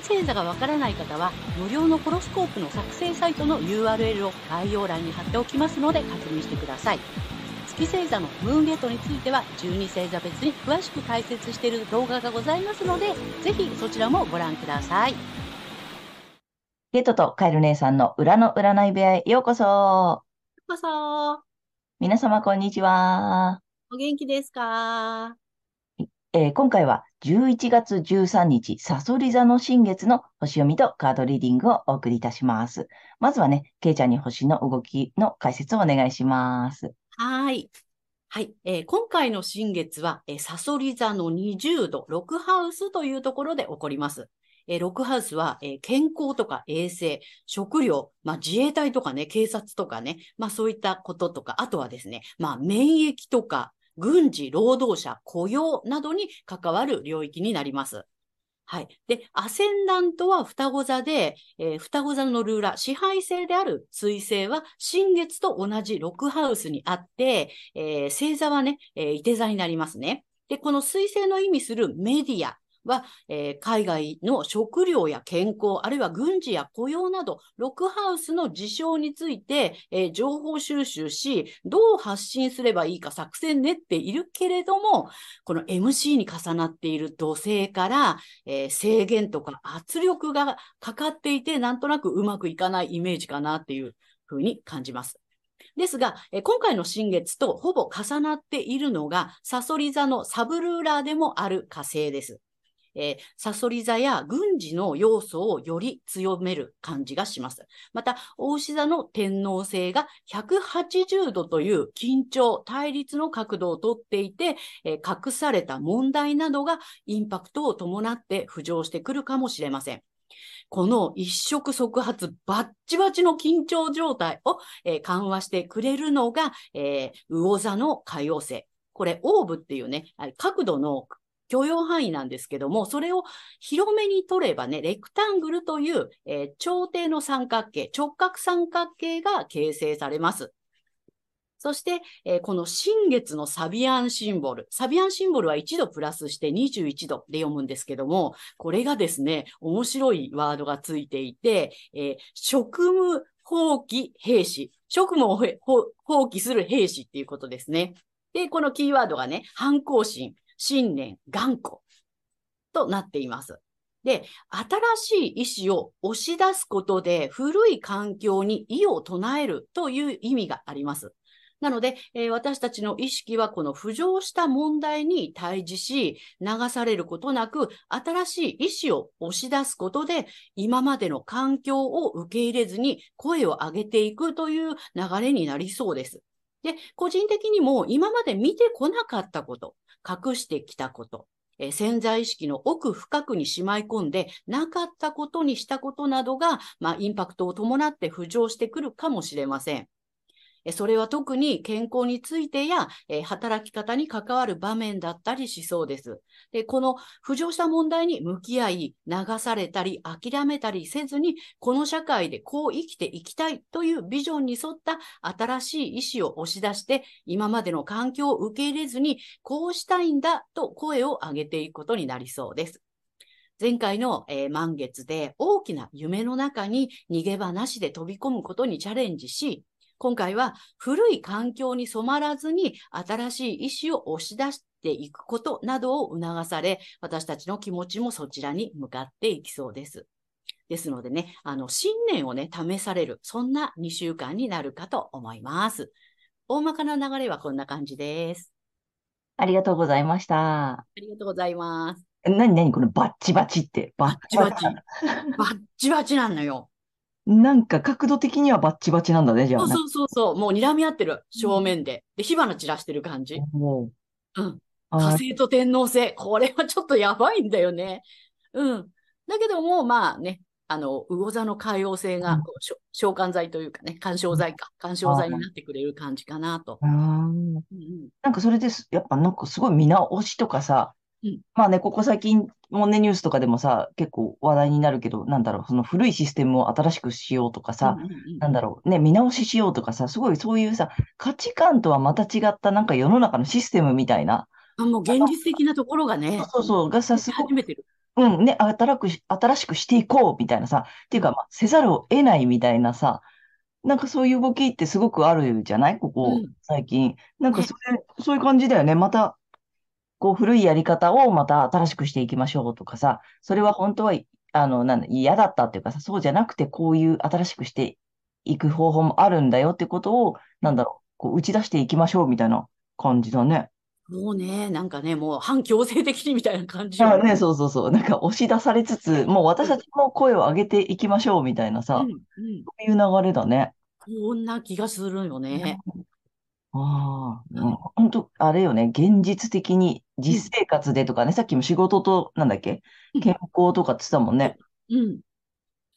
月星座がわからない方は無料のホロスコープの作成サイトの URL を概要欄に貼っておきますので確認してください。月星座のムーンゲートについては12星座別に詳しく解説している動画がございますのでぜひそちらもご覧ください。ゲートとカエル姉さんの裏の占い部屋へようこそ。ようこそ。皆様こんにちは。お元気ですか？えー、今回は11月13日、サソリ座の新月の星読みとカードリーディングをお送りいたします。まずはね、ケイちゃんに星の動きの解説をお願いします。はい。はい、えー、今回の新月は、えー、サソリ座の20度、6ハウスというところで起こります。えー、6ハウスは、えー、健康とか衛生、食料、まあ、自衛隊とかね、警察とかね、まあそういったこととか、あとはですね、まあ免疫とか、軍事、労働者、雇用などに関わる領域になります。はい。で、アセンダントは双子座で、えー、双子座のルーラー、支配性である水星は新月と同じ6ハウスにあって、えー、星座はね、えー、手座になりますね。で、この水星の意味するメディア、は、えー、海外の食料や健康、あるいは軍事や雇用など、ロックハウスの事象について、えー、情報収集し、どう発信すればいいか作戦練っているけれども、この MC に重なっている土星から、えー、制限とか圧力がかかっていて、なんとなくうまくいかないイメージかなっていうふうに感じます。ですが、え今回の新月とほぼ重なっているのが、サソリ座のサブルーラーでもある火星です。えー、サソリ座や軍事の要素をより強める感じがします。また、大牛座の天皇星が180度という緊張、対立の角度をとっていて、えー、隠された問題などがインパクトを伴って浮上してくるかもしれません。この一触即発バッチバチの緊張状態を、えー、緩和してくれるのが、えー、魚座の海洋星。これ、オーブっていうね、角度の許容範囲なんですけども、それを広めに取ればね、レクタングルという、えー、長底の三角形、直角三角形が形成されます。そして、えー、この新月のサビアンシンボル。サビアンシンボルは1度プラスして21度で読むんですけども、これがですね、面白いワードがついていて、えー、職務放棄兵士。職務を放棄する兵士っていうことですね。で、このキーワードがね、反抗心、信念、頑固となっています。で、新しい意志を押し出すことで古い環境に異を唱えるという意味があります。なので、えー、私たちの意識はこの浮上した問題に対峙し、流されることなく、新しい意志を押し出すことで、今までの環境を受け入れずに声を上げていくという流れになりそうです。で、個人的にも今まで見てこなかったこと、隠してきたこと、え、潜在意識の奥深くにしまい込んでなかったことにしたことなどが、まあ、インパクトを伴って浮上してくるかもしれません。それは特に健康についてや、え働き方に関わる場面だったりしそうです。で、この浮上した問題に向き合い、流されたり諦めたりせずに、この社会でこう生きていきたいというビジョンに沿った新しい意思を押し出して、今までの環境を受け入れずに、こうしたいんだと声を上げていくことになりそうです。前回の、えー、満月で大きな夢の中に逃げ場なしで飛び込むことにチャレンジし、今回は古い環境に染まらずに新しい意思を押し出していくことなどを促され、私たちの気持ちもそちらに向かっていきそうです。ですのでね、あの、信念をね、試される、そんな2週間になるかと思います。大まかな流れはこんな感じです。ありがとうございました。ありがとうございます。なになにこのバッチバチって。バッチバチ。バッチバチなのよ。なんか角度的にはバッチバチなんだね、じゃあ。そうそうそうもう睨み合ってる、正面で。で、火花散らしてる感じ。もう。うん。火星と天皇星。これはちょっとやばいんだよね。うん。だけども、まあね、あの、魚座の海洋性がうんこうしょ召喚剤というかね、干渉剤か、干渉剤になってくれる感じかなと。うーんうんうんなんかそれです、やっぱなんかすごい見直しとかさ、うん。まあね、ここ最近もね、ニュースとかでもさ、結構話題になるけど、なんだろう、その古いシステムを新しくしようとかさ、うんうんうん。なんだろう、ね、見直ししようとかさ、すごいそういうさ、価値観とはまた違ったなんか世の中のシステムみたいな、あもう現実的なところがね、そうそう、がさ、出すごく始めてる。うん、ね、新くし、新しくしていこうみたいなさ、っていうか、まあ、せざるを得ないみたいなさ、なんかそういう動きってすごくあるじゃない？こうこ、ん。最近。なんかね。それ、そういう感じだよね。また、こう、古いやり方をまた新しくしていきましょうとかさ、それは本当は、あの、なんだ、嫌だったっていうかさ、そうじゃなくて、こういう新しくしていく方法もあるんだよってことを、なんだろう、こう、打ち出していきましょうみたいな感じだね。もうね、なんかね、もう反強制的にみたいな感じよあね、そうそうそう。なんか押し出されつつ、もう私たちも声を上げていきましょうみたいなさ、うんうんそういう流れだね。こんな気がするよね。ああ、うん、本当、あれよね、現実的に実生活でとかね、さっきも仕事と、なんだっけ、うん健康とかって言ってたもんね。うん。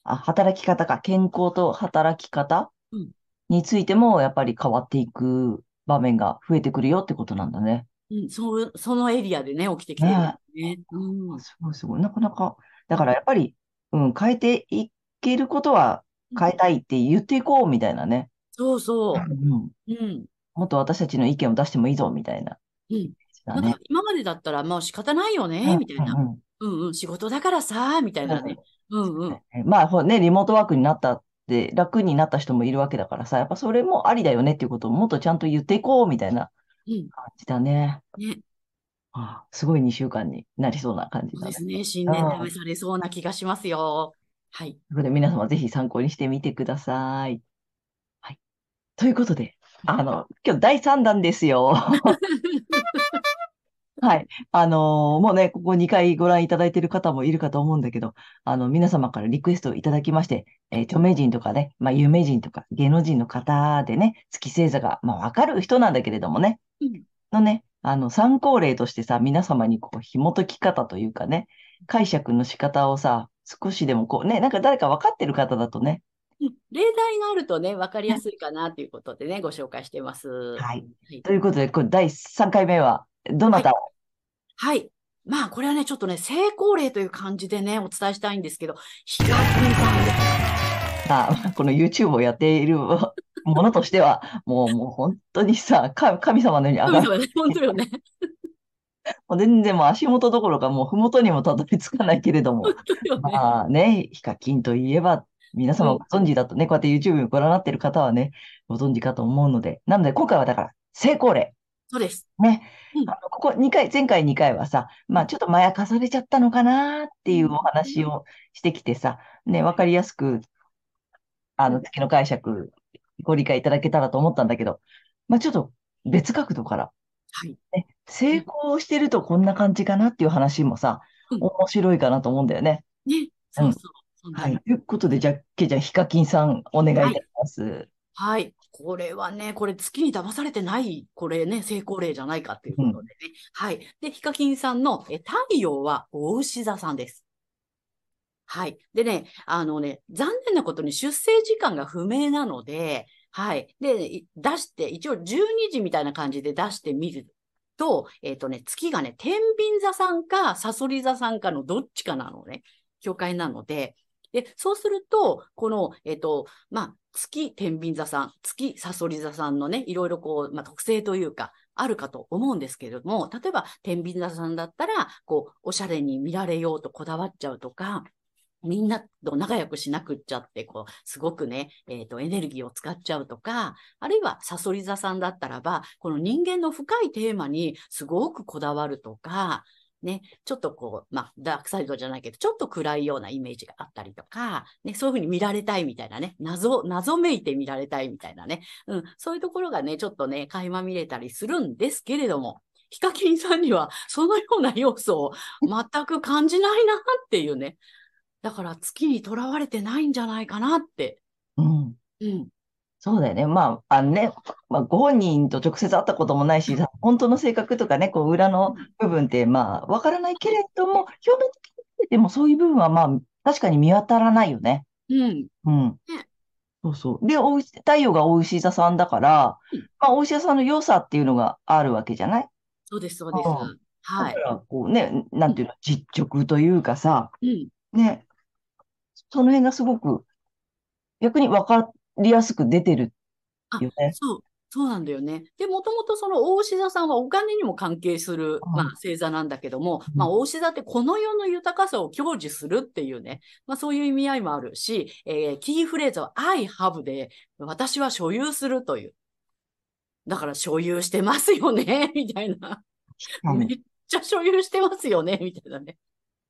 あ、働き方か、健康と働き方うんについても、やっぱり変わっていく場面が増えてくるよってことなんだね。うん、そそのエリアでね、起きてきてるよね。うん。すごいすごい。なかなか、だからやっぱり、うん、変えていけることは変えたいって言っていこうみたいなね。そうそう。うん、うん。もっと私たちの意見を出してもいいぞみたいな。うん。なんか。今までだったらもう仕方ないよね、みたいな。うんうんうんうん、仕事だからさ、みたいなね。うんうん。えまあ、ほね、リモートワークになったって楽になった人もいるわけだからさ、やっぱそれもありだよねっていうことをもっとちゃんと言っていこうみたいなうん。感じだね。ね。ああすごい2週間になりそうな感じだね。ですね。新年試されそうな気がしますよ。はい。ということで皆様ぜひ参考にしてみてください。はい。ということで、あの、今日第3弾ですよ。はい。あのー もうね、ここ2回ご覧いただいている方もいるかと思うんだけど、あの、皆様からリクエストをいただきまして、えー著名人とかね、まあ、有名人とか芸能人の方でね、月星座が、まあ、わかる人なんだけれどもね、うんのね、あの、参考例としてさ、皆様にこう、紐解き方というかね、解釈の仕方をさ、少しでもこうね、なんか誰か分かってる方だとね、うん例題があるとね、わかりやすいかなということでね、ご紹介してます。はい。はいということで、これ第3回目は、どなたを、はい。まあ、これはね、ちょっとね、成功例という感じでね、お伝えしたいんですけど、ヒカキンさんです。あ、この YouTube をやっているものとしては、もう、もう本当にさ、か神様のように上がる。神様ね、本当よね。もう全然もう足元どころか、もう麓にもたどり着かないけれども、ね。まあね、ヒカキンといえば、皆様ご存知だとね、こうやって YouTube をご覧になっている方はね、ご存知かと思うので、なので今回はだから、成功例。そうです。ね。うんあのここ2回、前回2回はさ、まあちょっとまやかされちゃったのかなっていうお話をしてきてさ、ね、わかりやすく、あの、月の解釈、ご理解いただけたらと思ったんだけど、まあちょっと別角度から、はい。ね、成功してるとこんな感じかなっていう話もさ、うん面白いかなと思うんだよね。ね、そうそう。そんなはい。ということで、じゃあ、けいちゃん、ヒカキンさん、お願いいたします。はい。これはね、これ月に騙されてない、これね、成功例じゃないかっていうことでね。はい。で、ヒカキンさんのえ太陽は大牛座さんです。はい。でね、あのね、残念なことに出生時間が不明なので、はい。で、い出して、一応12時みたいな感じで出してみると、えっ、とね、月がね、天秤座さんか、サソリ座さんかのどっちかなのね、境界なので、で、そうすると、この、えっ、と、まあ、月天秤座さん、月サソリ座さんのね、いろいろこう、まあ、特性というか、あるかと思うんですけれども、例えば天秤座さんだったら、こう、おしゃれに見られようとこだわっちゃうとか、みんなと仲良くしなくっちゃって、こう、すごくね、えっ、と、エネルギーを使っちゃうとか、あるいはサソリ座さんだったらば、この人間の深いテーマにすごくこだわるとか、ね、ちょっとこう、まあ、ダークサイドじゃないけど、ちょっと暗いようなイメージがあったりとか、ね、そういうふうに見られたいみたいなね、謎、謎めいて見られたいみたいなね、うん、そういうところがね、ちょっとね、垣間見れたりするんですけれども、ヒカキンさんにはそのような要素を 全く感じないなっていうね。だから月にとらわれてないんじゃないかなって。うん。うん。そうだよね。まあ、あのね、まあ、ご本人と直接会ったこともないし、本当の性格とかね、こう裏の部分って、まあ、わからないけれども、表面的に見ててもそういう部分は、まあ、確かに見当たらないよね。うん。うん。ねそうそう。で、お太陽がお牛座さんだから、うんまあ、お牛座さんの良さっていうのがあるわけじゃない？そうです、そうです。うんはい。だから、こうね、なんていうの、実直というかさ、うん。ね、その辺がすごく、逆に分かりやすく出てるあよね。そう、そうなんだよね。で、もともとその大牛座さんはお金にも関係する、うんまあ、星座なんだけども、うんまあ、大牛座ってこの世の豊かさを享受するっていうね、まあ、そういう意味合いもあるし、えーキーフレーズは I have で、私は所有するという。だから所有してますよね、みたいな。うんめっちゃ所有してますよね、みたいなね。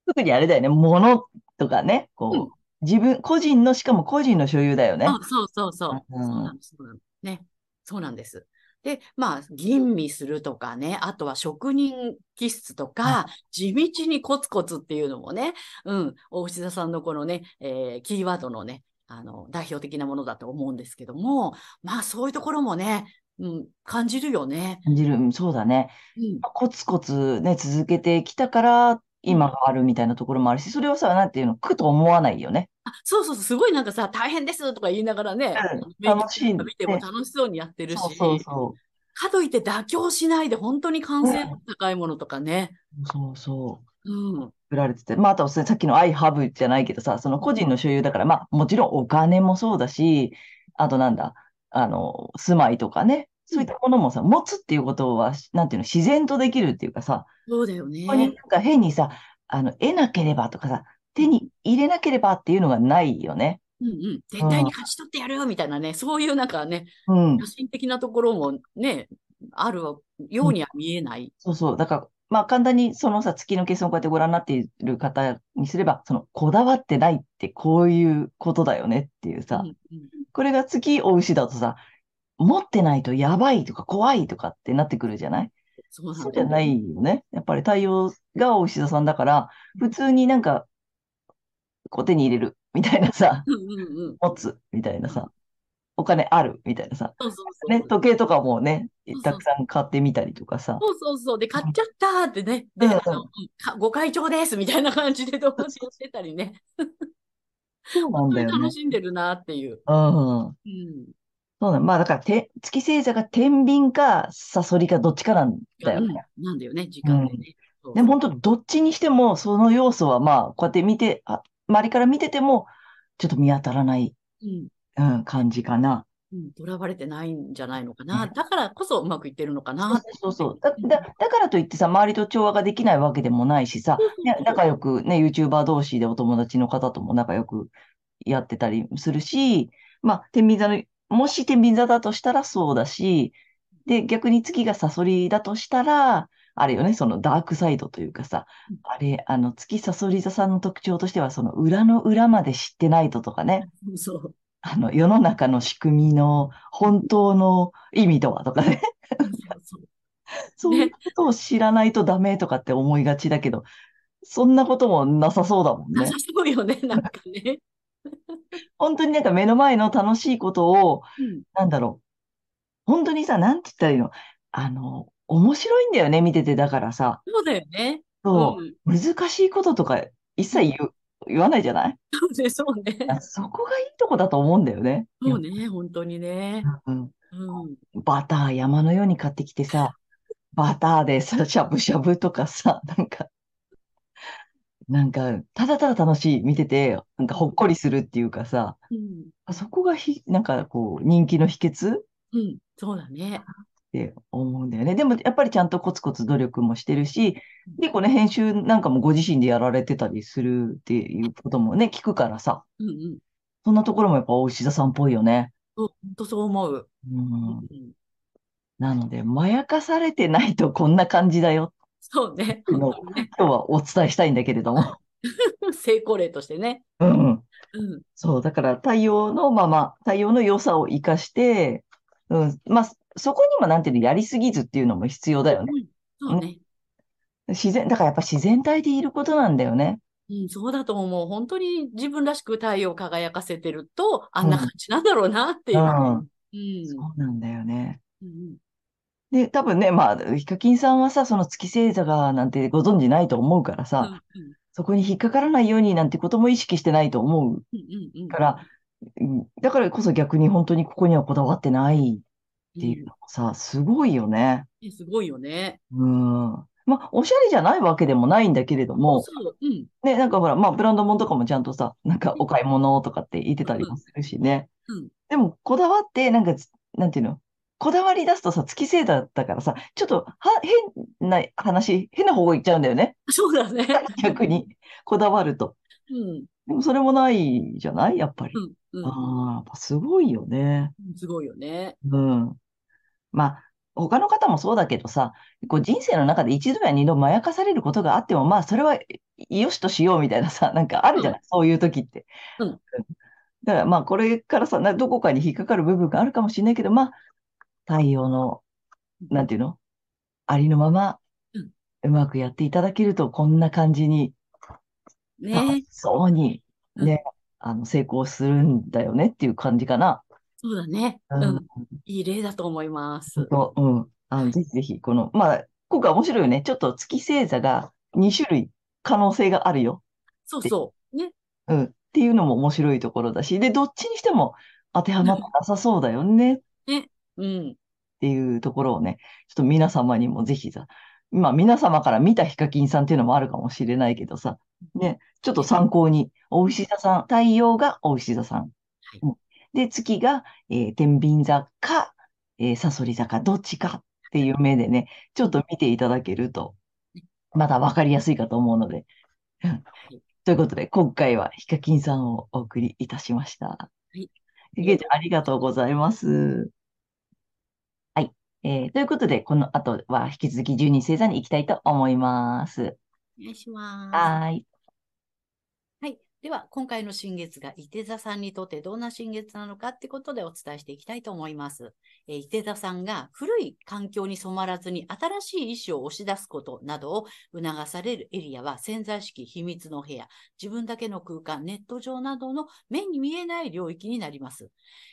特にあれだよね、物とかね、こう、自分、個人の、しかも個人の所有だよね。あそうそうそう。うんそうなんです。ね。そうなんです。で、まあ、吟味するとかね、あとは職人気質とか、地道にコツコツっていうのもね、うん、大牛座さんのこのね、えーキーワードのね、あの、代表的なものだと思うんですけども、まあ、そういうところもね、うん、感じるよね。感じる。うんそうだね。うん、コツコツね、続けてきたから、今があるみたいなところもあるし、それをさ、なんていうの、苦と思わないよね。あそうそうそう、すごいなんかさ、大変ですとか言いながらね、うん楽しい見てもね楽しそうにやってるし、そうそうそかといって妥協しないで本当に完成度高いものとかね。う。そうそう。うん。作られてて。まあ、あとはさっきの I have じゃないけどさ、その個人の所有だから、まあ、もちろんお金もそうだし、あとなんだ、あの、住まいとかね、そういったものもさ、持つっていうことは、なんていうの、自然とできるっていうかさ、そうだよねここ。になんか変にさ、あの、得なければとかさ、手に入れなければっていうのがないよね。うんうん。絶対に勝ち取ってやるみたいなね、そういうなんかね、うん。野心的なところもね、あるようには見えない。そうそう。だから、まあ簡単にそのさ、月の計算をこうやってご覧になっている方にすれば、その、こだわってないってこういうことだよねっていうさう、んうんこれが月お牛だとさ、持ってないとやばいとか怖いとかってなってくるじゃない？そうなんだそうじゃないよね。やっぱり太陽がお牛座さんだから、普通になんか、こう手に入れるみたいなさ、うんうんうん。持つみたいなさ、お金あるみたいなさ、そうそうそう。ね、時計とかもねたくさん買ってみたりとかさ、そうそうそう。で、買っちゃったーってね。で、うんあの、ご会長ですみたいな感じで同時をしてたりね。そうなんだよね楽。しんでるなっていう。うん。うん。そうだ。まあだから、て、月星座が天秤かサソリかどっちかなんだよね。うんなんだよね、時間でね。そうでも本当どっちにしても、その要素はまあ、こうやって見て、あ、周りから見てても、ちょっと見当たらない、うん。うん、感じかな。うん、とらわれてないんじゃないのかな。だからこそうまくいってるのかな。そうそう。だ、だ、だからといってさ、周りと調和ができないわけでもないしさ、ね、仲良くね、YouTuber 同士でお友達の方とも仲良くやってたりするし、まあ、天秤座の、もし天秤座だとしたらそうだし、で、逆に月がサソリだとしたら、あれよね、そのダークサイドというかさうん、あれ、あの、月サソリ座さんの特徴としては、その裏の裏まで知ってないととかね、そう。あの、世の中の仕組みの本当の意味とはとかね、そうそういう ことを知らないとダメとかって思いがちだけど、そんなこともなさそうだもんねなさ。そうよね、なんかね。本当になんか目の前の楽しいことを、うん。なんだろう。本当にさ、なんて言ったらいいの？あの、面白いんだよね、見てて。だからさ、そうだよね。そうう、難しいこととか一切言う、言わないじゃない？そうね、そうね。あそこがいいとこだと思うんだよね。そうね、本当にね。うんうん。バター山のように買ってきてさ、バターでさ、しゃぶしゃぶとかさ、なんか、なんか、ただただ楽しい、見てて、なんかほっこりするっていうかさ、うん。あそこがひ、なんかこう、人気の秘訣？っうん。そうだね。て思うんだよね。でも、やっぱりちゃんとコツコツ努力もしてるし、結構ね、編集なんかもご自身でやられてたりするっていうこともね、聞くからさ、うんうん。そんなところもやっぱお牛座さんっぽいよね。そう、本当そう思う。うん。うんなので、まやかされてないとこんな感じだよ。そうね。の。今日はお伝えしたいんだけれども。成功例としてね。うん。うん。そう、だから太陽のまま、太陽の良さを生かして、うん、まあ、そこにもなんていうの、やりすぎずっていうのも必要だよね。うん。そうね。自然、だからやっぱ自然体でいることなんだよね。うん、そうだと思う。本当に自分らしく太陽を輝かせてると、あんな感じなんだろうなっていうう。ん。うん。そうなんだよね。うんで、多分ね、まあ、ヒカキンさんはさ、その月星座がなんてご存知ないと思うからうんさ、そこに引っかからないようになんてことも意識してないと思ううんうんうん。から、うんだからこそ逆に本当にここにはこだわってないっていううんのもさ、すごいよね。えすごいよね。うん。まあ、おしゃれじゃないわけでもないんだけれども、そう、うん。ね、なんかほら、まあ、ブランド物とかもちゃんとさ、なんかお買い物とかって言ってたりもするしね。うん。でも、こだわって、なんかつ、なんていうの？こだわり出すとさ、月星座だからさ、ちょっと、は、変な話、変な方向行っちゃうんだよね。そうだね。逆に、こだわると。うん。でも、それもないじゃない？やっぱり。うん。うんああ、やっぱすごいよね。うん。すごいよね。うん。まあ、他の方もそうだけどさ、こう人生の中で一度や二度まやかされることがあっても、まあ、それはよしとしようみたいなさ、なんかあるじゃない、そういう時って。うん。だからまあ、これからさ、などこかに引っかかる部分があるかもしれないけど、まあ、太陽の、なんていうの？ありのままうん、うまくやっていただけると、こんな感じに、楽ねしそうに、うん。ね、あの、成功するんだよねっていう感じかな。そうだね。ううんん。いい例だと思います。そう、うん。あの、ぜひぜひ、この、まあ、今回面白いよね。ちょっと月星座が2種類可能性があるよ。そうそう。ね。うん。っていうのも面白いところだし、で、どっちにしても当てはまってなさそうだよねっうん。ていうところをね、ちょっと皆様にもぜひさ、まあ皆様から見たヒカキンさんっていうのもあるかもしれないけどさ、ね、ちょっと参考に、お牛座さん、太陽がお牛座さん。はいうんで、月が、えー天秤座か、えー、サソリ座か、どっちかっていう目でね、ちょっと見ていただけると、まだわかりやすいかと思うので。うんということで、今回はヒカキンさんをお送りいたしました。いげいちゃん、ありがとうございます。はい。えーということで、この後は引き続き12星座に行きたいと思います。お願いします。はーい。では、今回の新月が伊手座さんにとってどんな新月なのかってことでお伝えしていきたいと思います。えー伊手座さんが古い環境に染まらずに新しい意志を押し出すことなどを促されるエリアは潜在意識、秘密の部屋、自分だけの空間、ネット上などの目に見えない領域になります。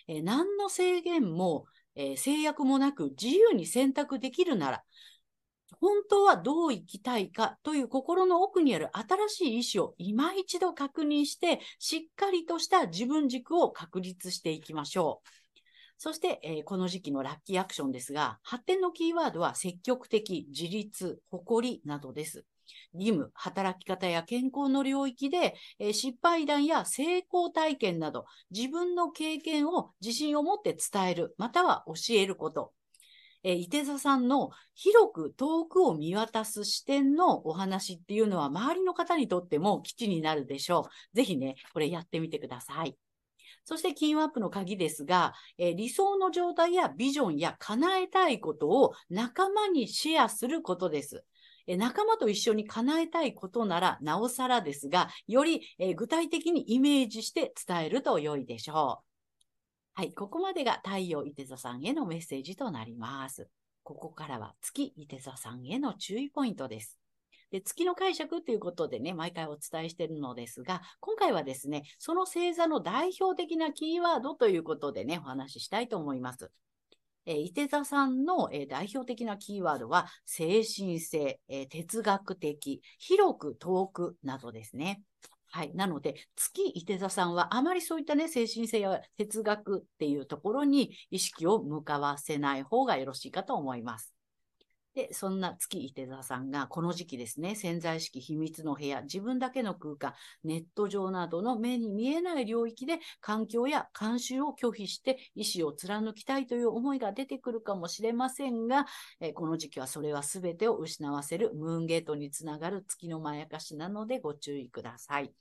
えー何の制限も、えー制約もなく自由に選択できるなら、本当はどう生きたいかという心の奥にある新しい意志を今一度確認して、しっかりとした自分軸を確立していきましょう。そして、えーこの時期のラッキーアクションですが、発展のキーワードは積極的、自立、誇りなどです。義務、働き方や健康の領域で、えー失敗談や成功体験など、自分の経験を自信を持って伝える、または教えること。えー、伊手座さんの広く遠くを見渡す視点のお話っていうのは周りの方にとっても基地になるでしょう。ぜひね、これやってみてください。そして金運アップの鍵ですが、えー理想の状態やビジョンや叶えたいことを仲間にシェアすることです。えー仲間と一緒に叶えたいことならなおさらですが、より、えー具体的にイメージして伝えると良いでしょう。はい、ここまでが太陽いて座さんへのメッセージとなります。ここからは月いて座さんへの注意ポイントです。で月の解釈ということでね、毎回お伝えしているのですが、今回はですね、その星座の代表的なキーワードということでね、お話ししたいと思います。えー、伊手座さんの、えー代表的なキーワードは、精神性、えー哲学的、広く遠くなどですね。はい。なので、月伊手座さんはあまりそういったね、精神性や哲学っていうところに意識を向かわせない方がよろしいかと思います。で、そんな月伊手座さんがこの時期ですね、潜在意識秘密の部屋、自分だけの空間、ネット上などの目に見えない領域で環境や慣習を拒否して意思を貫きたいという思いが出てくるかもしれませんが、えこの時期はそれは全てを失わせるムーンゲートにつながる月のまやかしなのでご注意ください。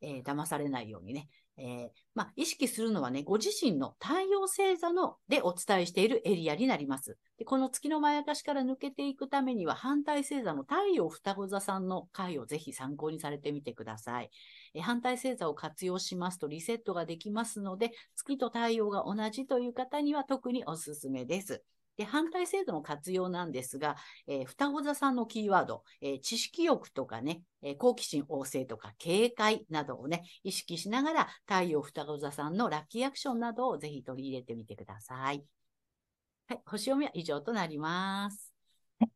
えー騙されないようにね。えーまあ、意識するのはね、ご自身の太陽星座のでお伝えしているエリアになります。でこの月のまやかしから抜けていくためには、反対星座の太陽双子座さんの回をぜひ参考にされてみてください。え反対星座を活用しますとリセットができますので、月と太陽が同じという方には特におすすめです。で反対制度の活用なんですが、えー双子座さんのキーワード、えー知識欲とかね、えー好奇心旺盛とか警戒などをね、意識しながら太陽双子座さんのラッキーアクションなどをぜひ取り入れてみてください。はい、星読みは以上となります。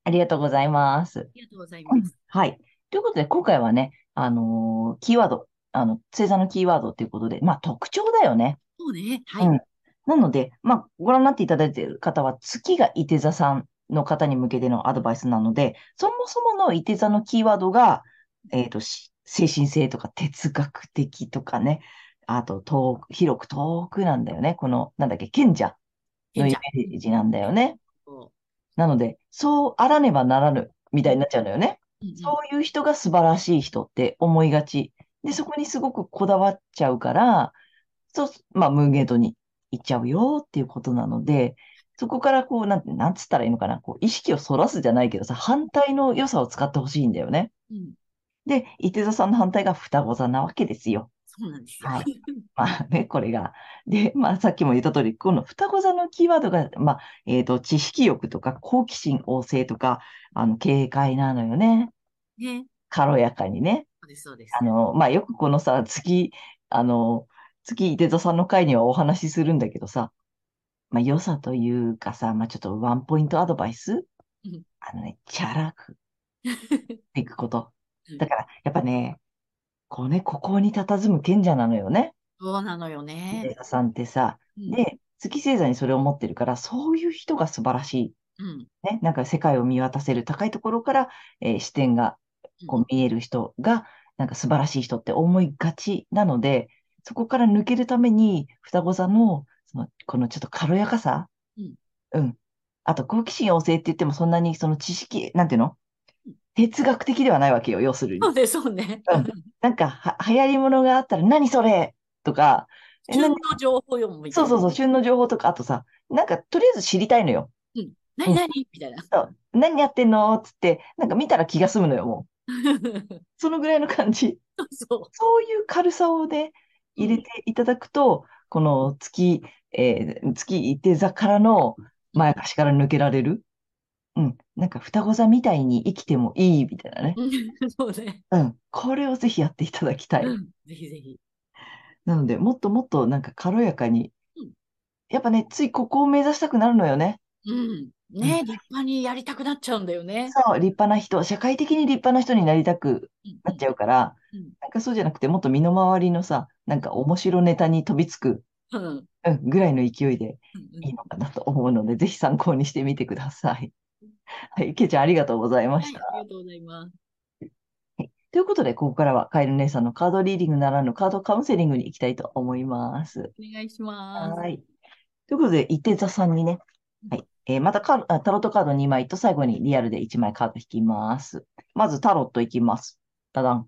ありがとうございます。ありがとうございます。はい。ということで、今回はね、あのーキーワード、あの、星座のキーワードということで、まあ特徴だよね。そうね。はい。うん。なので、まあ、ご覧になっていただいている方は、月が伊手座さんの方に向けてのアドバイスなので、そもそもの伊手座のキーワードが、えっと、し精神性とか哲学的とかね、あと遠く、広く遠くなんだよね。この、なんだっけ、賢者のイメージなんだよね。そなので、そうあらねばならぬ、みたいになっちゃうのよね。そういう人が素晴らしい人って思いがち。で、そこにすごくこだわっちゃうから、そう、まあ、ムーンゲートに行っちゃうよっていうことなので、そこからこう、なんて、なんつったらいいのかな、こう、意識をそらすじゃないけどさ、反対の良さを使ってほしいんだよね。うんで、伊手座さんの反対が双子座なわけですよ。そうなんですよ。はい まあね、これが。で、まあさっきも言った通り、この双子座のキーワードが、まあ、えっと、知識欲とか好奇心旺盛とか、あの、軽快なのよね。ね。軽やかにね。そうです、そうです。あの、まあよくこのさ、月、あの、月伊手座さんの回にはお話しするんだけどさ、まあ良さというかさ、まあちょっとワンポイントアドバイス？うんあのね、チャラく いくことうん。だから、やっぱね、こうね、ここに佇む賢者なのよね。そうなのよね。座さんってさ、うんで、月星座にそれを持ってるから、そういう人が素晴らしい。うん。ね、なんか世界を見渡せる高いところから、えー視点がこう見える人が、なんか素晴らしい人って思いがちなので、そこから抜けるために、双子座の、その、このちょっと軽やかさ、うんうん。あと、好奇心旺盛って言っても、そんなにその知識、なんていうの？うん哲学的ではないわけよ、要するにそ。うです、そうね。うんなんかは、流行り物があったら、何それ？とか、え旬何？の情報よ、みたいうな。そそうそう、旬の情報とか、あとさ、なんか、とりあえず知りたいのよ。何何？みたいな。そう何やってんの？つって、なんか見たら気が済むのよ、もう。そのぐらいの感じ。そそういう軽さをね、うん入れていただくと、この月、えー月伊手座からのまやかしから抜けられる。うん。なんか双子座みたいに生きてもいいみたいなね。う。うんそうね。うん。これをぜひやっていただきたい。うんぜひぜひ。なので、もっともっとなんか軽やかにうん。やっぱね、ついここを目指したくなるのよね。うん。ね立派にやりたくなっちゃうんだよね。そう、立派な人、社会的に立派な人になりたくうんなっちゃうから、うんなんかそうじゃなくて、もっと身の回りのさ、なんか面白ネタに飛びつく、うんうんうん、ぐらいの勢いでうんいいのかなと思うので、ぜひ参考にしてみてください。はい、けいちゃんありがとうございまはい、した。ありがとうございます。ということで、ここからはカエル姉さんのカードリーディングならぬカードカウンセリングに行きたいと思います。お願いします。はい。ということで、伊手座さんにね、はい。えーまたタロットカード2枚と最後にリアルで1枚カード引きます。まずタロットいきます。ダダン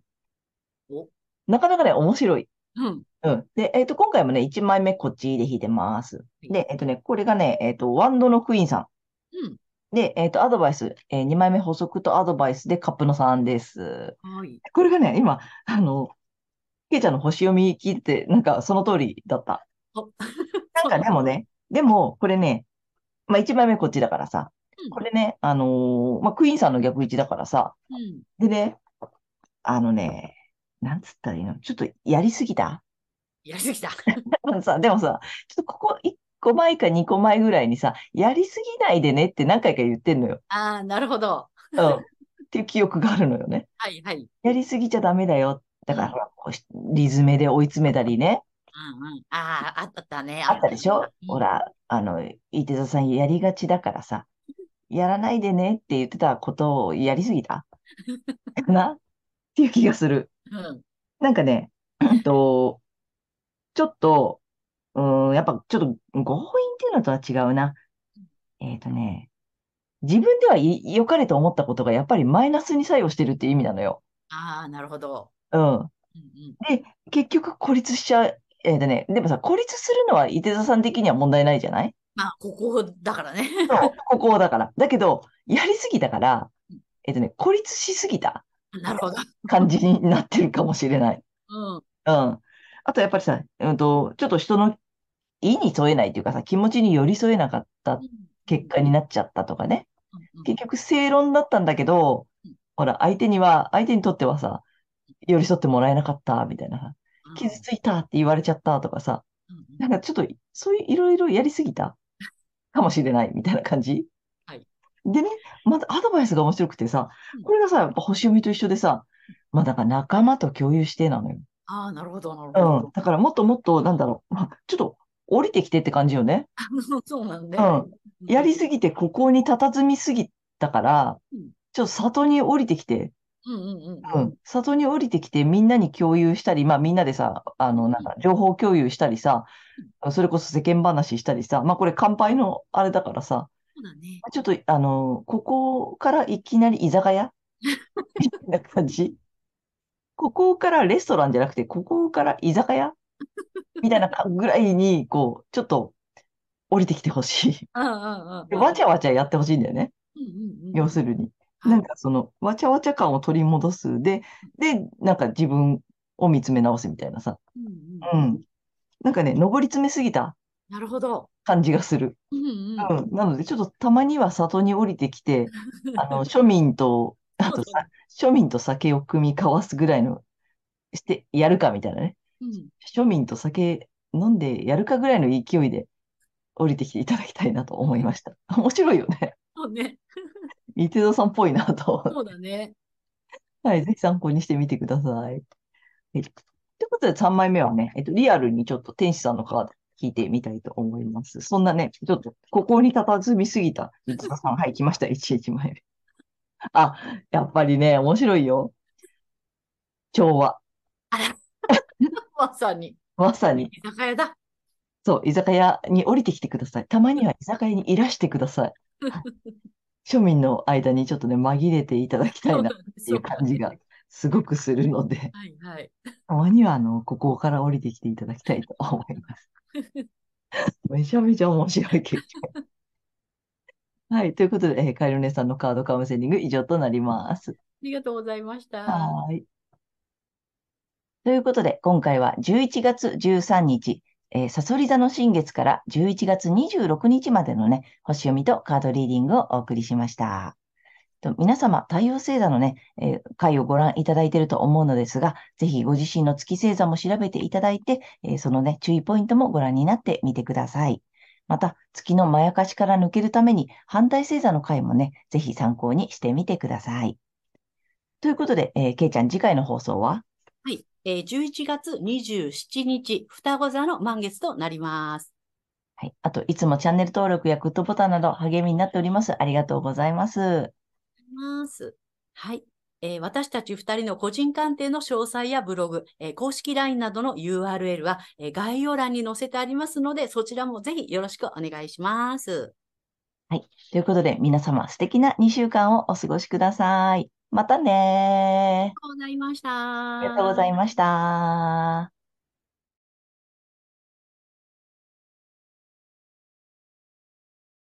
お。なかなかね、面白い。うん。うん。で、えっと、今回もね、1枚目こっちで引いてます。で、えっとね、これがね、えっと、ワンドのクイーンさん。うん。で、えっと、アドバイス、え2枚目補足とアドバイスでカップの3です。はい。これがね、今、あの、ケイちゃんの星読み聞いて、なんかその通りだった。おなんかでもね、でも、これね、まあ1枚目こっちだからさ、うんこれね、あのーまあクイーンさんの逆位置だからさ、うん。でね、あのね、なんつったらいいの？ちょっとやりすぎた？やりすぎた。さ、でもさ、ちょっとここ1個前か2個前ぐらいにさ、やりすぎないでねって何回か言ってんのよ。ああ、なるほど。うん。っていう記憶があるのよね。はい、はい。やりすぎちゃダメだよ。だから、うんリズムで追い詰めたりね。うんうん。ああ、あったね。あったでしょ？うんほら、あの、伊手座さんやりがちだからさ、やらないでねって言ってたことをやりすぎた？か な？っていう気がする。うん。なんかね、うんと、ちょっと、うーん、やっぱちょっと強引っていうのとは違うな。えっとね、自分ではい良かれと思ったことがやっぱりマイナスに作用してるっていう意味なのよ。ああ、なるほど。うん。うんうん。で、結局孤立しちゃう。えっとね、でもさ、孤立するのは伊手座さん的には問題ないじゃない？まあ、ここだからね。そう、ここだから。だけど、やりすぎたから、えっとね、孤立しすぎたなるほど。感じになってるかもしれない。うん。うん。あとやっぱりさ、うんと、ちょっと人の意に添えないというかさ、気持ちに寄り添えなかった結果になっちゃったとかね。うん結局正論だったんだけどうん、ほら、相手には、相手にとってはさ、寄り添ってもらえなかった、みたいな。うん傷ついたって言われちゃったとかさ、なんかちょっと、そういういろいろやりすぎたかもしれないみたいな感じ。はいでね、またアドバイスが面白くてさうん、これがさ、やっぱ星読みと一緒でさ、まあだから仲間と共有してなのよ。ああ、なるほど、なるうほん。だからもっともっと、なんだろう。まあちょっと降りてきてって感じよね。ど。そうなんね。うん。やりすぎて、ここに佇みすぎたからうん、ちょっと里に降りてきて、うんうんうんう。ん。里に降りてきて、みんなに共有したり、まあみんなでさ、あの、なんか、情報共有したりさ、それこそ世間話したりさ、まあこれ乾杯のあれだからさ、そうだね。ちょっと、あの、ここからいきなり居酒屋？みたいな感じ？ここからレストランじゃなくて、ここから居酒屋？みたいなかぐらいに、こう、ちょっと降りてきてほしい。うんうんうんでうん。わちゃわちゃやってほしいんだよね。うんうんうん。要するに。はいなんかその、わちゃわちゃ感を取り戻す。で、で、なんか自分を見つめ直すみたいなさ。うんううん。ん。なんかね、上り詰めすぎたなるほど。感じがする。うんうん。うん。なので、ちょっとたまには里に降りてきて、あの、庶民と、あとさ、庶民と酒を組み交わすぐらいの、して、やるかみたいなね。うん。庶民と酒飲んでやるかぐらいの勢いで降りてきていただきたいなと思いました。面白いよね。そうね。伊手座さんっぽいなと。そうだね。はい、ぜひ参考にしてみてください。はい。ということで、3枚目はね、えっと、リアルにちょっと天使さんのカード聞いてみたいと思います。そんなね、ちょっと、ここに佇みすぎた、伊手座さん、はい、来ました、1、1枚目。あ、やっぱりね、面白いよ。調和。あら。まさに。まさに。居酒屋だ。そう、居酒屋に降りてきてください。たまには居酒屋にいらしてください。庶民の間にちょっとね、紛れていただきたいなっていう感じがすごくするので、はいはい。たまにはあの、ここから降りてきていただきたいと思います。めちゃめちゃ面白い結果。はい。ということで、えーカエル姉さんのカードカウンセリング以上となります。ありがとうございました。はーい。ということで、今回は11月13日、えー、サソリ座の新月から11月26日までのね、星読みとカードリーディングをお送りしました。と皆様、太陽星座のね、えー回をご覧いただいていると思うのですが、ぜひご自身の月星座も調べていただいて、えーそのね、注意ポイントもご覧になってみてください。また、月のまやかしから抜けるために、反対星座の回もね、ぜひ参考にしてみてください。ということで、えー、けいちゃん、次回の放送は？はい。えー、11月27日、双子座の満月となります。はい。あと、いつもチャンネル登録やグッドボタンなど励みになっております。ありがとうございます。ます。はい。えー私たち二人の個人鑑定の詳細やブログ、えー公式 LINE などの URL は、えー概要欄に載せてありますので、そちらもぜひよろしくお願いします。ということで、皆様素敵な2週間をお過ごしください。またねありがとうございました。ありがとうございました。